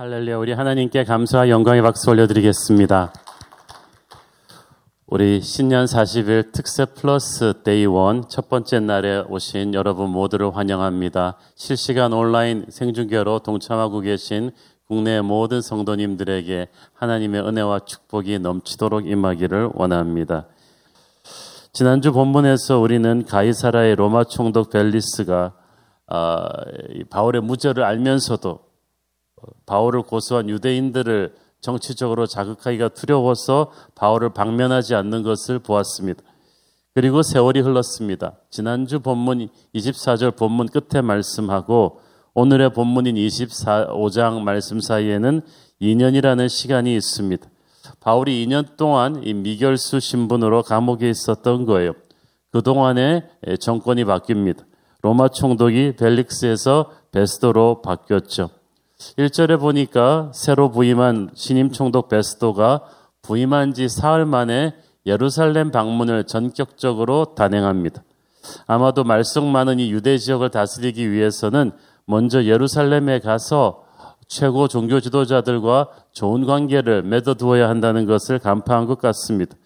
할렐루야, 우리 하나님께 감사와 영광의 박수 올려드리겠습니다. 우리 신년 40일 특새 플러스 day one 첫 번째 날에 오신 여러분 모두를 환영합니다. 실시간 온라인 생중계로 동참하고 계신 국내 모든 성도님들에게 하나님의 은혜와 축복이 넘치도록 임하기를 원합니다. 지난주 본문에서 우리는 가이사라의 로마 총독 벨릭스가 아, 바울의 무죄를 알면서도 바울을 고소한 유대인들을 정치적으로 자극하기가 두려워서 바울을 방면하지 않는 것을 보았습니다. 그리고 세월이 흘렀습니다. 지난주 본문 24절 본문 끝에 말씀하고 오늘의 본문인 25장 말씀 사이에는 2년이라는 시간이 있습니다. 바울이 2년 동안 이 미결수 신분으로 감옥에 있었던 거예요. 그동안에 정권이 바뀝니다. 로마 총독이 벨릭스에서 베스도로 바뀌었죠. 1절에 보니까 새로 부임한 신임 총독 베스도가 부임한 지 사흘 만에 예루살렘 방문을 전격적으로 단행합니다. 아마도 말썽 많은 이 유대 지역을 다스리기 위해서는 먼저 예루살렘에 가서 최고 종교 지도자들과 좋은 관계를 맺어두어야 한다는 것을 간파한 것 같습니다.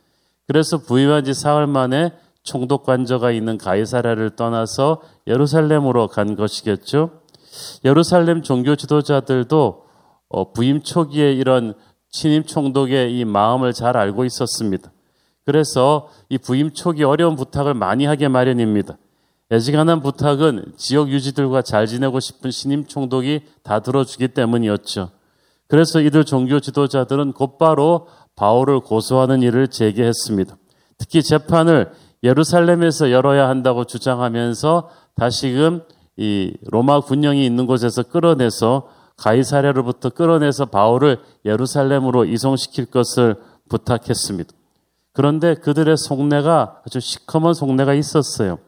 그래서 부임한 지 사흘 만에 총독 관저가 있는 가이사라를 떠나서 예루살렘으로 간 것이겠죠. 예루살렘 종교 지도자들도 어, 부임 초기에 이런 신임 총독의 이 마음을 잘 알고 있었습니다. 그래서 이 부임 초기 어려운 부탁을 많이 하게 마련입니다. 애지간한 부탁은 지역 유지들과 잘 지내고 싶은 신임 총독이 다 들어주기 때문이었죠. 그래서 이들 종교 지도자들은 곧바로 바울을 고소하는 일을 제기했습니다. 특히 재판을 예루살렘에서 열어야 한다고 주장하면서 다시금 이 로마 군령이 있는 곳에서 끌어내서 가이사랴로부터 끌어내서 바울을 예루살렘으로 이송시킬 것을 부탁했습니다. 그런데 그들의 속내가 아주 시커먼 속내가 있었어요.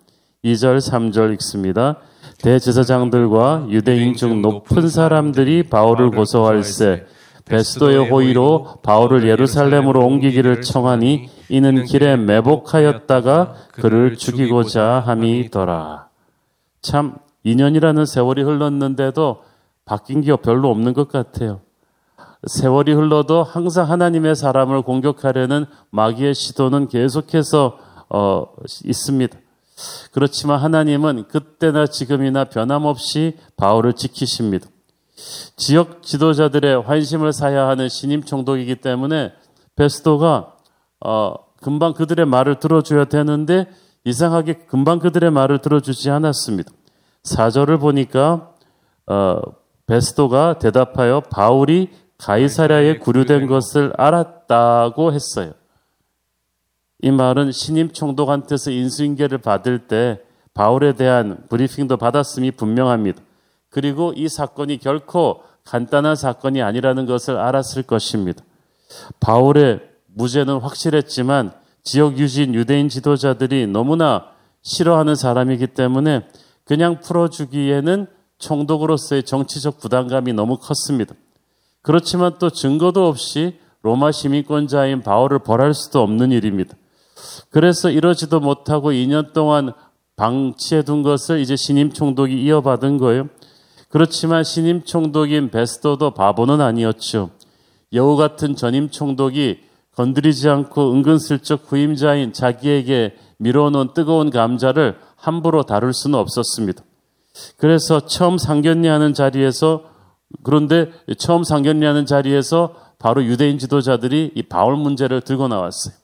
2절, 3절 읽습니다. 대제사장들과 유대인 중 높은 사람들이 바울을 고소할세 베스도의 호의로 바울을 예루살렘으로 옮기기를 청하니 이는 길에 매복하였다가 그를 죽이고자 함이더라. 참 2년이라는 세월이 흘렀는데도 바뀐 게 별로 없는 것 같아요. 세월이 흘러도 항상 하나님의 사람을 공격하려는 마귀의 시도는 계속해서 어, 있습니다. 그렇지만 하나님은 그때나 지금이나 변함없이 바울을 지키십니다. 지역 지도자들의 환심을 사야 하는 신임 총독이기 때문에 베스도가 어, 금방 그들의 말을 들어줘야 되는데 이상하게 금방 그들의 말을 들어주지 않았습니다. 4절을 보니까 어, 베스도가 대답하여 바울이 가이사랴에 구류된 것을 알았다고 했어요. 이 말은 신임 총독한테서 인수인계를 받을 때 바울에 대한 브리핑도 받았음이 분명합니다. 그리고 이 사건이 결코 간단한 사건이 아니라는 것을 알았을 것입니다. 바울의 무죄는 확실했지만 지역 유진 유대인 지도자들이 너무나 싫어하는 사람이기 때문에 그냥 풀어주기에는 총독으로서의 정치적 부담감이 너무 컸습니다. 그렇지만 또 증거도 없이 로마 시민권자인 바울을 벌할 수도 없는 일입니다. 그래서 이러지도 못하고 2년 동안 방치해 둔 것을 이제 신임 총독이 이어받은 거예요. 그렇지만 신임 총독인 베스도도 바보는 아니었죠. 여우 같은 전임 총독이 건드리지 않고 은근슬쩍 후임자인 자기에게 밀어놓은 뜨거운 감자를 함부로 다룰 수는 없었습니다. 그래서 처음 상견례하는 자리에서 그런데 처음 상견례하는 자리에서 바로 유대인 지도자들이 이 바울 문제를 들고 나왔어요.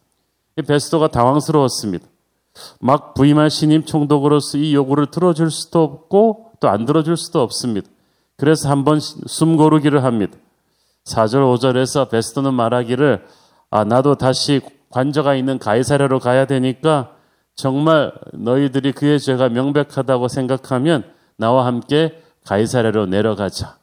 베스도가 당황스러웠습니다. 막 부임한 신임 총독으로서 이 요구를 들어줄 수도 없고 또 안 들어줄 수도 없습니다. 그래서 한번 숨 고르기를 합니다. 4절 5절에서 베스도는 말하기를 아 나도 다시 관저가 있는 가이사랴로 가야 되니까 정말 너희들이 그의 죄가 명백하다고 생각하면 나와 함께 가이사랴로 내려가자.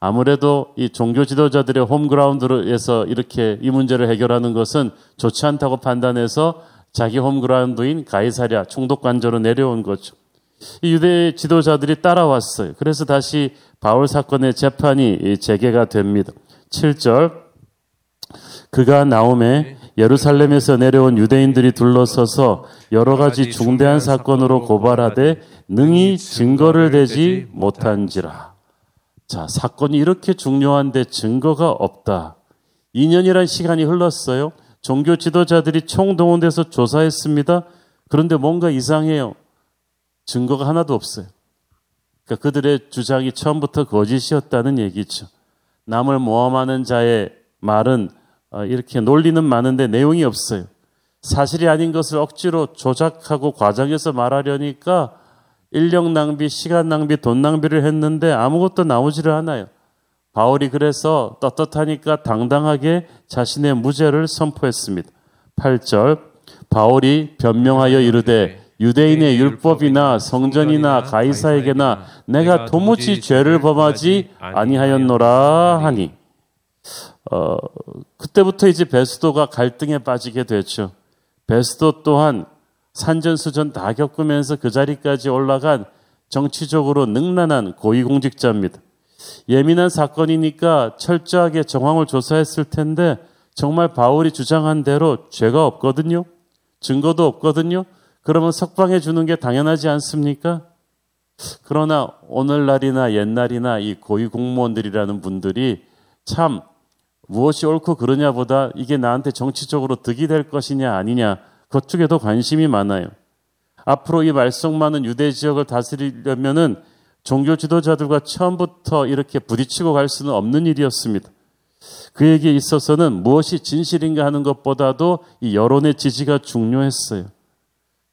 아무래도 이 종교 지도자들의 홈그라운드에서 이렇게 이 문제를 해결하는 것은 좋지 않다고 판단해서 자기 홈그라운드인 가이사랴 총독 관저로 내려온 거죠. 이 유대 지도자들이 따라왔어요. 그래서 다시 바울 사건의 재판이 재개가 됩니다. 7절 그가 나옴에 예루살렘에서 내려온 유대인들이 둘러서서 여러 가지 중대한 사건으로 고발하되 능히 증거를 대지 못한지라. 자, 사건이 이렇게 중요한데 증거가 없다. 2년이란 시간이 흘렀어요. 종교 지도자들이 총동원돼서 조사했습니다. 그런데 뭔가 이상해요. 증거가 하나도 없어요. 그러니까 그들의 주장이 처음부터 거짓이었다는 얘기죠. 남을 모함하는 자의 말은 어, 이렇게 논리는 많은데 내용이 없어요. 사실이 아닌 것을 억지로 조작하고 과장해서 말하려니까 인력 낭비, 시간 낭비, 돈 낭비를 했는데 아무것도 나오지를 않아요. 바울이 그래서 떳떳하니까 당당하게 자신의 무죄를 선포했습니다. 8절 바울이 변명하여 이르되 유대인의 율법이나 성전이나 가이사에게나 내가 도무지 죄를 범하지 아니하였노라 하니 어, 그때부터 이제 베스도가 갈등에 빠지게 됐죠. 베스도 또한 산전수전 다 겪으면서 그 자리까지 올라간 정치적으로 능란한 고위공직자입니다. 예민한 사건이니까 철저하게 정황을 조사했을 텐데 정말 바울이 주장한 대로 죄가 없거든요. 증거도 없거든요. 그러면 석방해 주는 게 당연하지 않습니까? 그러나 오늘날이나 옛날이나 이 고위 공무원들이라는 분들이 참 무엇이 옳고 그러냐보다 이게 나한테 정치적으로 득이 될 것이냐 아니냐 그쪽에 더 관심이 많아요. 앞으로 이 말썽 많은 유대 지역을 다스리려면은 종교 지도자들과 처음부터 이렇게 부딪히고 갈 수는 없는 일이었습니다. 그에게 있어서는 무엇이 진실인가 하는 것보다도 이 여론의 지지가 중요했어요.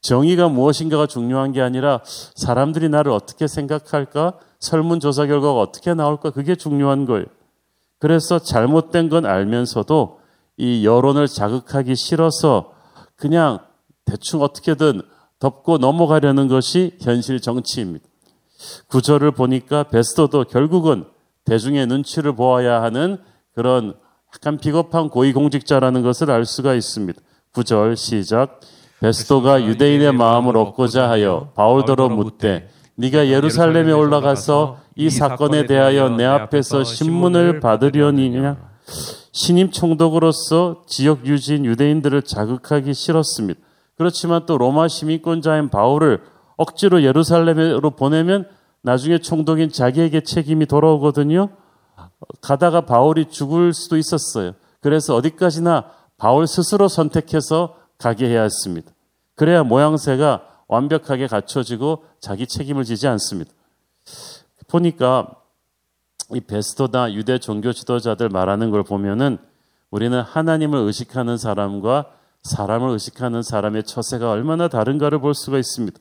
정의가 무엇인가가 중요한 게 아니라 사람들이 나를 어떻게 생각할까? 설문조사 결과가 어떻게 나올까? 그게 중요한 거예요. 그래서 잘못된 건 알면서도 이 여론을 자극하기 싫어서 그냥 대충 어떻게든 덮고 넘어가려는 것이 현실 정치입니다. 구절을 보니까 베스터도 결국은 대중의 눈치를 보아야 하는 그런 약간 비겁한 고위공직자라는 것을 알 수가 있습니다. 구절 시작. 베스도가 유대인의 마음을 얻고자 하여 바울더러 묻되 네가 예루살렘에 올라가서 이 사건에 대하여 내 앞에서 신문을 받으려니냐? 신임 총독으로서 지역 유지인 유대인들을 자극하기 싫었습니다. 그렇지만 또 로마 시민권자인 바울을 억지로 예루살렘으로 보내면 나중에 총독인 자기에게 책임이 돌아오거든요. 가다가 바울이 죽을 수도 있었어요. 그래서 어디까지나 바울 스스로 선택해서 가게 해야 했습니다. 그래야 모양새가 완벽하게 갖춰지고 자기 책임을 지지 않습니다. 보니까 이 베스토나 유대 종교 지도자들 말하는 걸 보면은 우리는 하나님을 의식하는 사람과 사람을 의식하는 사람의 처세가 얼마나 다른가를 볼 수가 있습니다.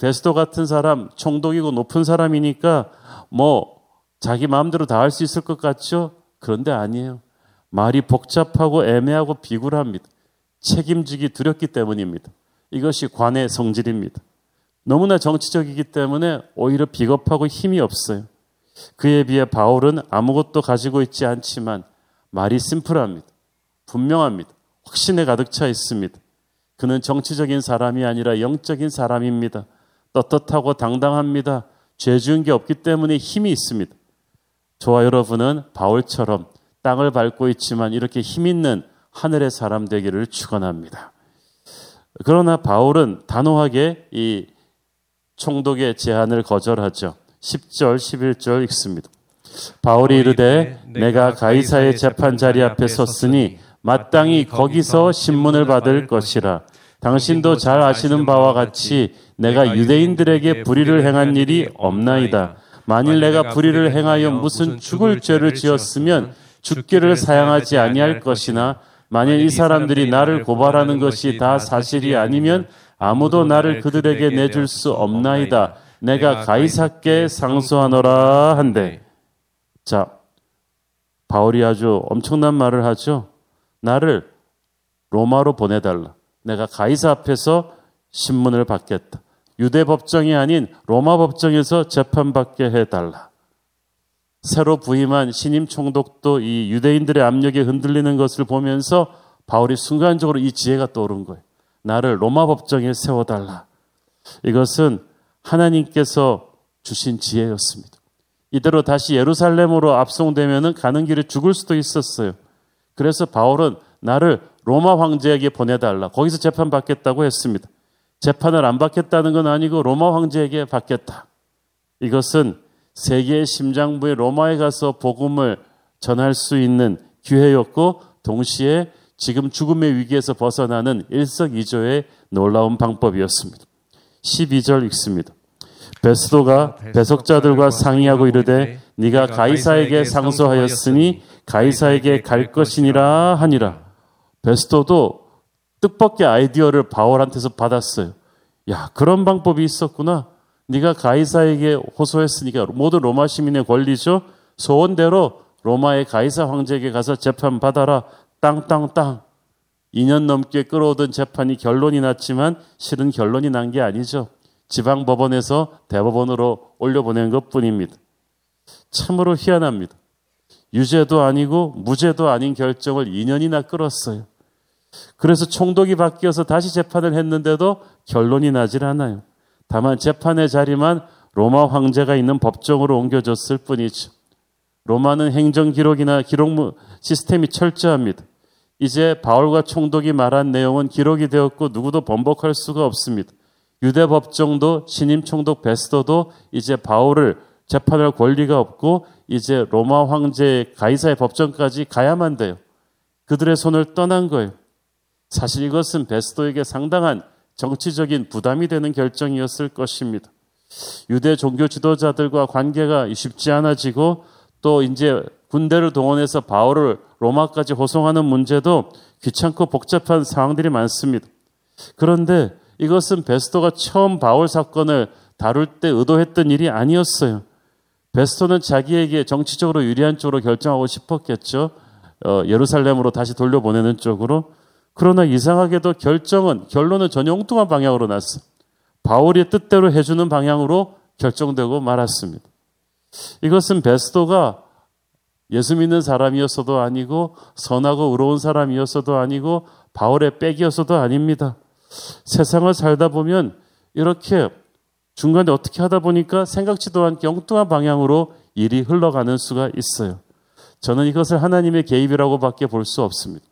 베스토 같은 사람, 총독이고 높은 사람이니까 뭐 자기 마음대로 다 할 수 있을 것 같죠? 그런데 아니에요. 말이 복잡하고 애매하고 비굴합니다. 책임지기 두렵기 때문입니다. 이것이 관의 성질입니다. 너무나 정치적이기 때문에 오히려 비겁하고 힘이 없어요. 그에 비해 바울은 아무것도 가지고 있지 않지만 말이 심플합니다. 분명합니다. 확신에 가득 차 있습니다. 그는 정치적인 사람이 아니라 영적인 사람입니다. 떳떳하고 당당합니다. 죄 지은 게 없기 때문에 힘이 있습니다. 저와 여러분은 바울처럼 땅을 밟고 있지만 이렇게 힘 있는 하늘의 사람 되기를 축원합니다. 그러나 바울은 단호하게 이 총독의 제안을 거절하죠. 10절, 11절 읽습니다. 바울이 이르되 내가 가이사의 재판 자리 앞에 섰으니 마땅히 거기서 신문을 받을 것이라. 당신도 잘 아시는 바와 같이 내가 유대인들에게 불의를 행한 일이 없나이다. 만일 내가 불의를 행하여 무슨 죽을 죄를 지었으면 죽기를 사양하지 아니할 것이나 만일 이 사람들이 나를 고발하는 것이 다 사실이 아니면 아무도 나를 그들에게 내줄 수 없나이다. 내가 가이사께 상소하노라 한데. 자, 바울이 아주 엄청난 말을 하죠. 나를 로마로 보내달라. 내가 가이사 앞에서 신문을 받겠다. 유대 법정이 아닌 로마 법정에서 재판받게 해달라. 새로 부임한 신임 총독도 이 유대인들의 압력에 흔들리는 것을 보면서 바울이 순간적으로 이 지혜가 떠오른 거예요. 나를 로마 법정에 세워달라. 이것은 하나님께서 주신 지혜였습니다. 이대로 다시 예루살렘으로 압송되면 가는 길에 죽을 수도 있었어요. 그래서 바울은 나를 로마 황제에게 보내달라. 거기서 재판받겠다고 했습니다. 재판을 안 받겠다는 건 아니고 로마 황제에게 받겠다. 이것은 세계의 심장부의 로마에 가서 복음을 전할 수 있는 기회였고 동시에 지금 죽음의 위기에서 벗어나는 일석이조의 놀라운 방법이었습니다. 12절 읽습니다. 베스도가 배속자들과 상의하고 이르되 네가 가이사에게 상소하였으니 가이사에게 갈 것이니라 하니라. 베스도도 뜻밖의 아이디어를 바울한테서 받았어요. 야, 그런 방법이 있었구나. 네가 가이사에게 호소했으니까 모든 로마 시민의 권리죠. 소원대로 로마의 가이사 황제에게 가서 재판 받아라. 땅땅땅. 2년 넘게 끌어오던 재판이 결론이 났지만 실은 결론이 난 게 아니죠. 지방 법원에서 대법원으로 올려보낸 것 뿐입니다. 참으로 희한합니다. 유죄도 아니고 무죄도 아닌 결정을 2년이나 끌었어요. 그래서 총독이 바뀌어서 다시 재판을 했는데도 결론이 나질 않아요. 다만 재판의 자리만 로마 황제가 있는 법정으로 옮겨졌을 뿐이죠. 로마는 행정 기록이나 기록 시스템이 철저합니다. 이제 바울과 총독이 말한 내용은 기록이 되었고 누구도 번복할 수가 없습니다. 유대 법정도 신임 총독 베스도도 이제 바울을 재판할 권리가 없고 이제 로마 황제 가이사의 법정까지 가야만 돼요. 그들의 손을 떠난 거예요. 사실 이것은 베스도에게 상당한 정치적인 부담이 되는 결정이었을 것입니다. 유대 종교 지도자들과 관계가 쉽지 않아지고 또 이제 군대를 동원해서 바울을 로마까지 호송하는 문제도 귀찮고 복잡한 상황들이 많습니다. 그런데 이것은 베스토가 처음 바울 사건을 다룰 때 의도했던 일이 아니었어요. 베스토는 자기에게 정치적으로 유리한 쪽으로 결정하고 싶었겠죠. 어, 예루살렘으로 다시 돌려보내는 쪽으로. 그러나 이상하게도 결정은 결론은 전혀 엉뚱한 방향으로 났어. 바울의 뜻대로 해주는 방향으로 결정되고 말았습니다. 이것은 베스도가 예수 믿는 사람이었어도 아니고 선하고 의로운 사람이었어도 아니고 바울의 백이었어도 아닙니다. 세상을 살다 보면 이렇게 중간에 어떻게 하다 보니까 생각지도 않게 엉뚱한 방향으로 일이 흘러가는 수가 있어요. 저는 이것을 하나님의 개입이라고 밖에 볼 수 없습니다.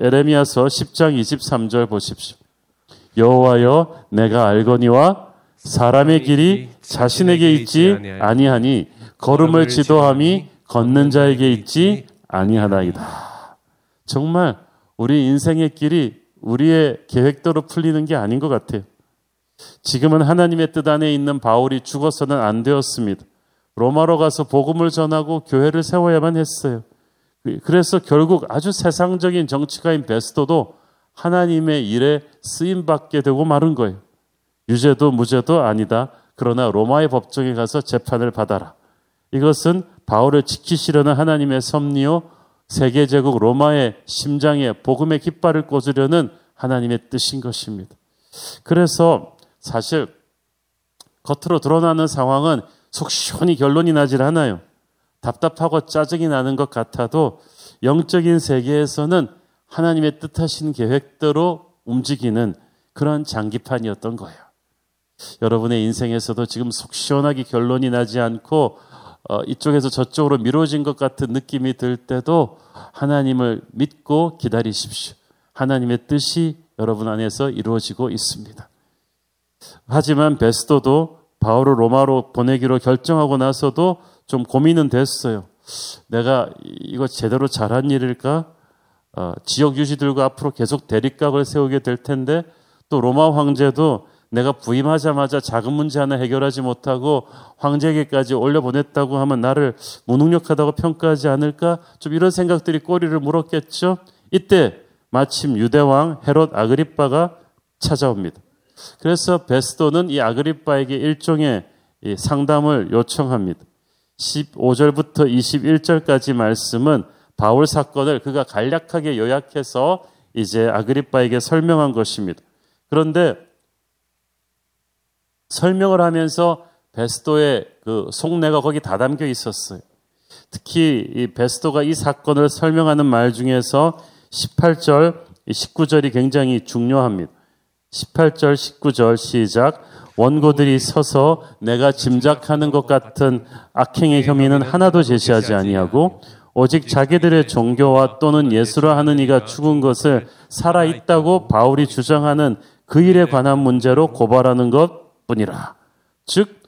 에레미야서 10장 23절 보십시오. 여호와여 내가 알거니와 사람의 길이 자신에게 있지 아니하니 걸음을 지도함이 걷는 자에게 있지 아니하나이다. 정말 우리 인생의 길이 우리의 계획대로 풀리는 게 아닌 것 같아요. 지금은 하나님의 뜻 안에 있는 바울이 죽어서는 안 되었습니다. 로마로 가서 복음을 전하고 교회를 세워야만 했어요. 그래서 결국 아주 세상적인 정치가인 베스토도 하나님의 일에 쓰임 받게 되고 마른 거예요. 유죄도 무죄도 아니다. 그러나 로마의 법정에 가서 재판을 받아라. 이것은 바울을 지키시려는 하나님의 섭리요 세계 제국 로마의 심장에 복음의 깃발을 꽂으려는 하나님의 뜻인 것입니다. 그래서 사실 겉으로 드러나는 상황은 속 시원히 결론이 나질 않아요. 답답하고 짜증이 나는 것 같아도 영적인 세계에서는 하나님의 뜻하신 계획대로 움직이는 그런 장기판이었던 거예요. 여러분의 인생에서도 지금 속 시원하게 결론이 나지 않고 어, 이쪽에서 저쪽으로 미뤄진 것 같은 느낌이 들 때도 하나님을 믿고 기다리십시오. 하나님의 뜻이 여러분 안에서 이루어지고 있습니다. 하지만 베스도도 바울을 로마로 보내기로 결정하고 나서도 좀 고민은 됐어요. 내가 이거 제대로 잘한 일일까? 어, 지역 유지들과 앞으로 계속 대립각을 세우게 될 텐데 또 로마 황제도 내가 부임하자마자 작은 문제 하나 해결하지 못하고 황제에게까지 올려보냈다고 하면 나를 무능력하다고 평가하지 않을까? 좀 이런 생각들이 꼬리를 물었겠죠? 이때 마침 유대왕 헤롯 아그리빠가 찾아옵니다. 그래서 베스도는 이 아그리빠에게 일종의 상담을 요청합니다. 15절부터 21절까지 말씀은 바울 사건을 그가 간략하게 요약해서 이제 아그리빠에게 설명한 것입니다. 그런데 설명을 하면서 베스도의 그 속내가 거기 다 담겨 있었어요. 특히 이 베스도가 이 사건을 설명하는 말 중에서 18절, 19절이 굉장히 중요합니다. 18절, 19절 시작. 원고들이 서서 내가 짐작하는 것 같은 악행의 혐의는 하나도 제시하지 아니하고 오직 자기들의 종교와 또는 예수라 하는 이가 죽은 것을 살아 있다고 바울이 주장하는 그 일에 관한 문제로 고발하는 것 뿐이라. 즉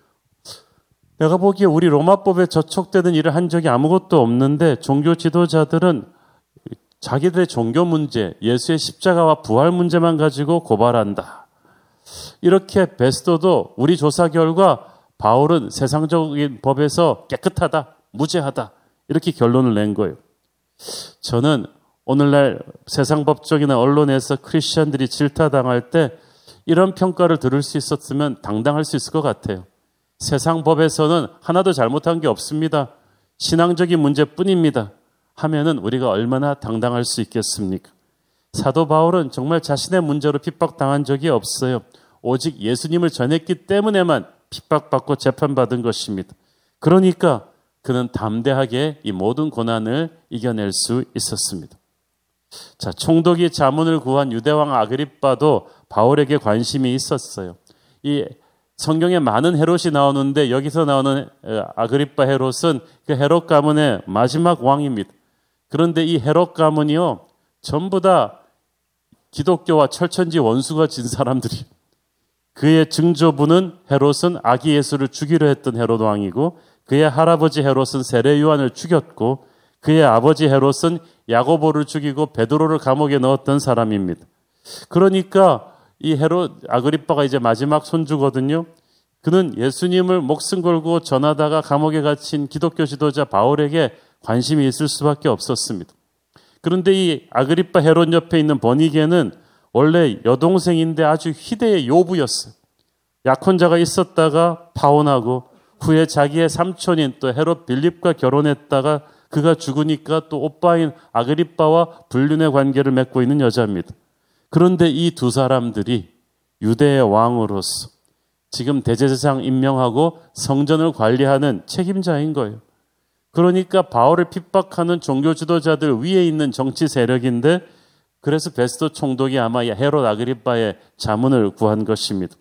내가 보기에 우리 로마법에 저촉되는 일을 한 적이 아무것도 없는데 종교 지도자들은 자기들의 종교 문제, 예수의 십자가와 부활 문제만 가지고 고발한다. 이렇게 베스도도 우리 조사 결과 바울은 세상적인 법에서 깨끗하다, 무죄하다. 이렇게 결론을 낸 거예요. 저는 오늘날 세상 법적이나 언론에서 크리스천들이 질타당할 때 이런 평가를 들을 수 있었으면 당당할 수 있을 것 같아요. 세상 법에서는 하나도 잘못한 게 없습니다. 신앙적인 문제뿐입니다. 하면은 우리가 얼마나 당당할 수 있겠습니까? 사도 바울은 정말 자신의 문제로 핍박당한 적이 없어요. 오직 예수님을 전했기 때문에만 핍박받고 재판받은 것입니다. 그러니까 그는 담대하게 이 모든 고난을 이겨낼 수 있었습니다. 자, 총독이 자문을 구한 유대왕 아그리빠도 바울에게 관심이 있었어요. 이 성경에 많은 헤롯이 나오는데 여기서 나오는 아그리빠 헤롯은 그 헤롯 가문의 마지막 왕입니다. 그런데 이 헤롯 가문이요 전부 다 기독교와 철천지 원수가 진 사람들이 그의 증조부는 헤롯은 아기 예수를 죽이려 했던 헤롯 왕이고 그의 할아버지 헤롯은 세례 요한을 죽였고 그의 아버지 헤롯은 야고보를 죽이고 베드로를 감옥에 넣었던 사람입니다. 그러니까 이 헤롯 아그리빠가 이제 마지막 손주거든요. 그는 예수님을 목숨 걸고 전하다가 감옥에 갇힌 기독교 지도자 바울에게 관심이 있을 수밖에 없었습니다. 그런데 이 아그리빠 헤롯 옆에 있는 버니게는 원래 여동생인데 아주 희대의 요부였어요. 약혼자가 있었다가 파혼하고 후에 자기의 삼촌인 또 헤롯 빌립과 결혼했다가 그가 죽으니까 또 오빠인 아그리빠와 불륜의 관계를 맺고 있는 여자입니다. 그런데 이 두 사람들이 유대의 왕으로서 지금 대제사장 임명하고 성전을 관리하는 책임자인 거예요. 그러니까 바울을 핍박하는 종교 지도자들 위에 있는 정치 세력인데 그래서 베스토 총독이 아마 헤롯 아그리빠의 자문을 구한 것입니다.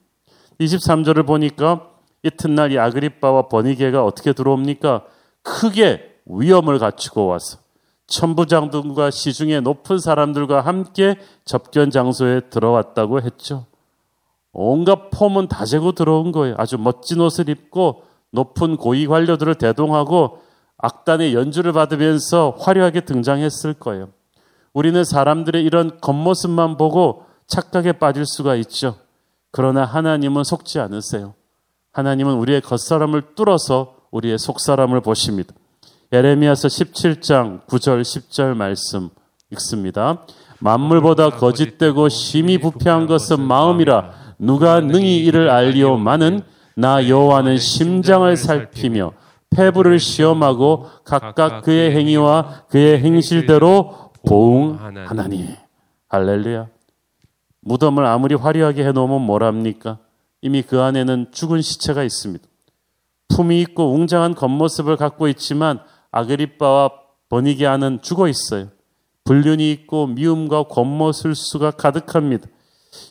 23절을 보니까 이튿날 이 아그리빠와 버니게가 어떻게 들어옵니까? 크게 위험을 갖추고 와서 천부장들과 시중의 높은 사람들과 함께 접견 장소에 들어왔다고 했죠. 온갖 폼은 다 재고 들어온 거예요. 아주 멋진 옷을 입고 높은 고위 관료들을 대동하고 악단의 연주를 받으면서 화려하게 등장했을 거예요. 우리는 사람들의 이런 겉모습만 보고 착각에 빠질 수가 있죠. 그러나 하나님은 속지 않으세요. 하나님은 우리의 겉사람을 뚫어서 우리의 속사람을 보십니다. 예레미야서 17장 9절 10절 말씀 읽습니다. 만물보다 거짓되고 심히 부패한 것은 마음이라 누가 능히 이를 알리오마는 나 여호와는 심장을 살피며 폐부를 시험하고 각각 그의 행위와 그의 행실대로 보응 하나니 할렐루야. 무덤을 아무리 화려하게 해놓으면 뭐랍니까? 이미 그 안에는 죽은 시체가 있습니다. 품이 있고 웅장한 겉모습을 갖고 있지만 아그리빠와 버니게아는 죽어 있어요. 불륜이 있고 미움과 겉모술수가 가득합니다.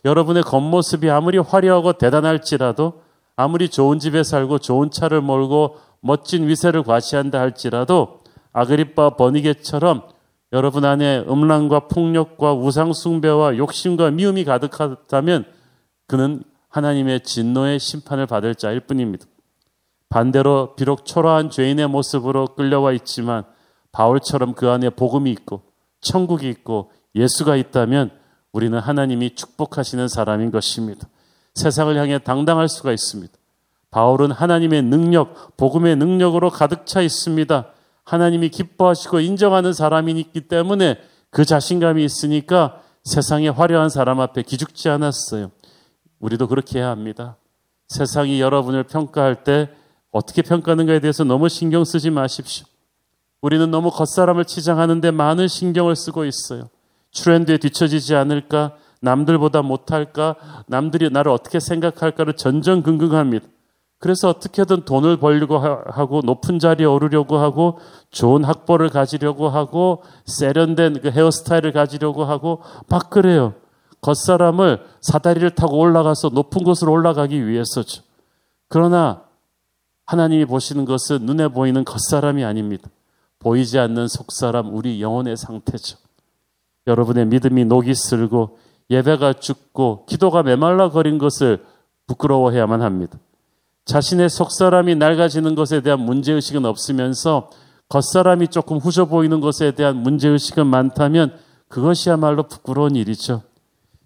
여러분의 겉모습이 아무리 화려하고 대단할지라도 아무리 좋은 집에 살고 좋은 차를 몰고 멋진 위세를 과시한다 할지라도 아그리빠 버니게처럼 여러분 안에 음란과 폭력과 우상숭배와 욕심과 미움이 가득하다면 그는 하나님의 진노의 심판을 받을 자일 뿐입니다. 반대로 비록 초라한 죄인의 모습으로 끌려와 있지만 바울처럼 그 안에 복음이 있고 천국이 있고 예수가 있다면 우리는 하나님이 축복하시는 사람인 것입니다. 세상을 향해 당당할 수가 있습니다. 바울은 하나님의 능력, 복음의 능력으로 가득 차 있습니다. 하나님이 기뻐하시고 인정하는 사람이기 때문에 그 자신감이 있으니까 세상의 화려한 사람 앞에 기죽지 않았어요. 우리도 그렇게 해야 합니다. 세상이 여러분을 평가할 때 어떻게 평가하는가에 대해서 너무 신경 쓰지 마십시오. 우리는 너무 겉사람을 치장하는데 많은 신경을 쓰고 있어요. 트렌드에 뒤처지지 않을까? 남들보다 못할까? 남들이 나를 어떻게 생각할까를 전전긍긍합니다. 그래서 어떻게든 돈을 벌려고 하고 높은 자리에 오르려고 하고 좋은 학벌을 가지려고 하고 세련된 그 헤어스타일을 가지려고 하고 막 그래요. 겉사람을 사다리를 타고 올라가서 높은 곳으로 올라가기 위해서죠. 그러나 하나님이 보시는 것은 눈에 보이는 겉사람이 아닙니다. 보이지 않는 속사람, 우리 영혼의 상태죠. 여러분의 믿음이 녹이 슬고 예배가 죽고 기도가 메말라 거린 것을 부끄러워해야만 합니다. 자신의 속사람이 낡아지는 것에 대한 문제의식은 없으면서 겉사람이 조금 후져 보이는 것에 대한 문제의식은 많다면 그것이야말로 부끄러운 일이죠.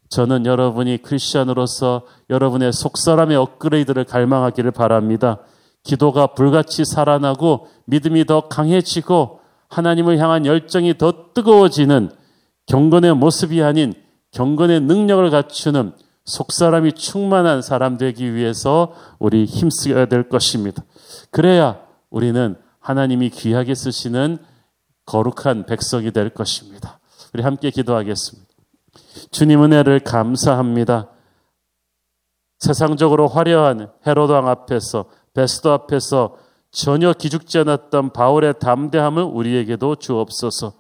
저는 여러분이 크리스천으로서 여러분의 속사람의 업그레이드를 갈망하기를 바랍니다. 기도가 불같이 살아나고 믿음이 더 강해지고 하나님을 향한 열정이 더 뜨거워지는 경건의 모습이 아닌 경건의 능력을 갖추는 속사람이 충만한 사람 되기 위해서 우리 힘쓰야 될 것입니다. 그래야 우리는 하나님이 귀하게 쓰시는 거룩한 백성이 될 것입니다. 우리 함께 기도하겠습니다. 주님 은혜를 감사합니다. 세상적으로 화려한 헤로드 왕 앞에서 베스도 앞에서 전혀 기죽지 않았던 바울의 담대함을 우리에게도 주옵소서.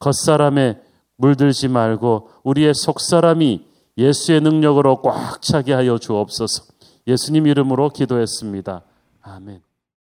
겉사람에 물들지 말고 우리의 속사람이 예수의 능력으로 꽉 차게 하여 주옵소서. 예수님 이름으로 기도했습니다. 아멘.